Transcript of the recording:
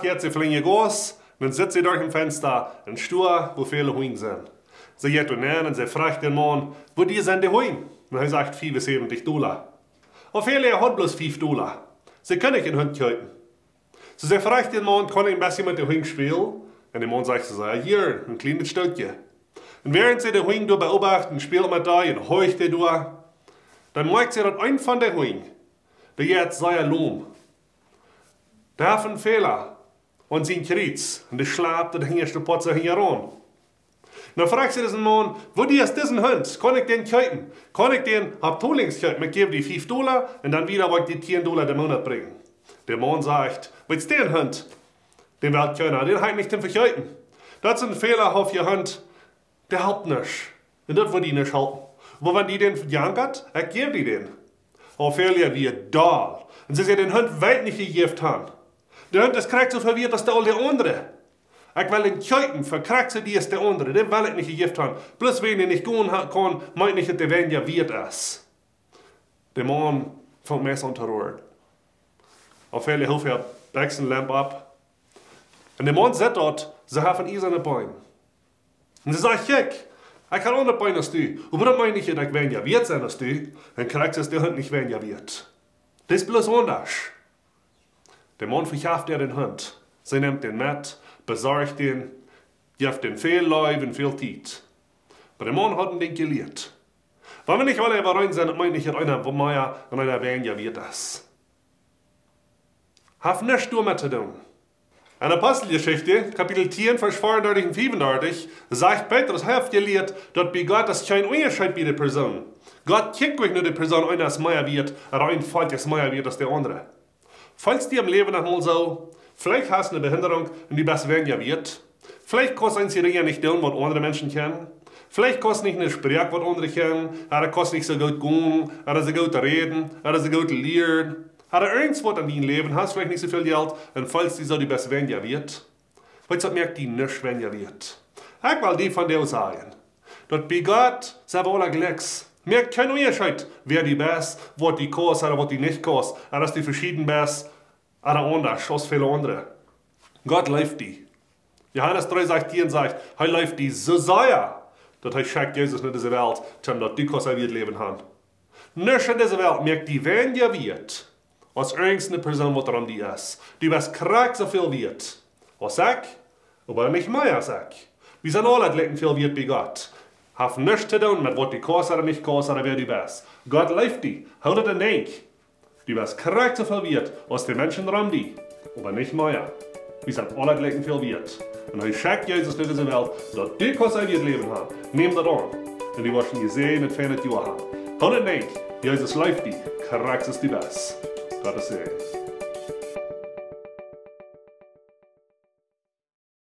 geht sie flinge groß, dann sitzt sie durch im Fenster, ein Stuhl, wo viele Huingen sind. Sie geht unten und sie fragt den Mann, wo die sind die Huingen? Und er sagt 75 Dollar. Und viele hat bloß 5 Dollar. Sie können nicht in Hund töten. So sie fragt den Mann, kann ich ein bisschen mit den Huingen spielen? Und der Mann sagt, ja, hier, ein kleines Stückchen. Und während sie den Huingen beobachten, spielt man da und heucht er durch, dann merkt sie, dass ein von den Huingen, der jetzt sei Lohm. Hat und sie kriegt und der schlaft und der hängt der Potze heran. Dann fragt sie diesen Mann, wo die ist diesen Hund? Kann ich den kaufen? Kann ich den, hab Toolings kaufen? Ich gebe die 5 Dollar und dann wieder wollte ich die 10 Dollar den Monat bringen. Der Mann sagt, willst den Hund? Den wird keiner, den halt nicht den verkaufen. Das ist ein Fehler auf ihr Hund, der hält nicht. Und das wird die nicht halten. Wo wenn die den jankert, ich gebe die den. Fehler wie da. Und sie sagt, den Hund weit nicht gegeben haben. Der ist krank so verwirrt, dass der all der andere. Ich will den Käupen verkriegt sie die ist der andere. Den will ich nicht gegeben haben. Bloß wenn ich nicht gehen kann, meint nicht, dass der wenn ja wird es. Der Mann fängt mir an Terror. Auf Fehler hilft er, wächst eine Lampe ab. Und der Mann sagt dort, sie haben eiserne Beine. Und sie sagt, Check, ich kann andere Beine als du. Und warum meine ich, dass ich wenn ja wird sein als du? Dann kriegt es der Hund nicht wenn ja wird. Das ist bloß anders. Der Mann verschafft er den Hund. Sie nimmt den mit, besorgt ihn, gibt den viel Leib und viel Zeit. Aber der Mann hat ihn nicht gelehrt. Wenn wir nicht alle überein sind, meine ich, einer, wo mehr und einer wenn ja wird das. Haf nichts damit zu tun. In der Apostelgeschichte, Kapitel 10, Vers 34 und 35, sagt Petrus, habt ihr gelehrt, dass bei Gott das kein Unterschied bei der Person. Gott kickt euch nur die Person ein, als mehr wird, oder ein Volk, das mehr wird als der andere. Falls dir im Leben noch mal so, vielleicht hast du eine Behinderung und die besser werden ja wird, vielleicht kannst du ein Serie nicht tun, was andere Menschen kennen, vielleicht kannst du nicht eine Sprache, was andere kennen, oder kannst nicht so gut gehen, oder so gut reden, oder so gut lernen, oder irgendwas an deinem Leben, hast vielleicht nicht so viel Geld, und falls die so die besser werden ja wird, weil das merkt die nicht, wenn ja wird. Ich will die von dir sagen, dass bei Gott selber alle Glücks, Mir kein Unterschied, wer die best, was die kostet oder was die nicht kostet. Und dass die verschieden best oder anders als viele andere. Gott läuft die. Johannes 3 sagt hier und sagt, er läuft die so sehr, dass er schickt Jesus in diese Welt, dass die Kost wird leben haben. Nicht in dieser Welt merkt die, wenn ihr wird, als irgendeine Person, was daran die ist. Die was krank so viel wird. Was ich, aber nicht mehr als. Wir sind alle gleich viel wird bei Gott. Haf nichts zu tun mit was die kostet oder nicht kostet oder wer die bist. Gott läuft die. Hau dir den Denk. Die was krank so viel wird, als die Menschen rum die. Aber nicht mehr. Wir sind alle gleich viel wird. Und er schickt Jesus in diese Welt, dass die kostet wird Leben haben. Nimm das an. Und die wirst gesehen und fährt Jahr haben. Hau den Denk. Jesus läuft die. Krank ist die best. Gottes Segen.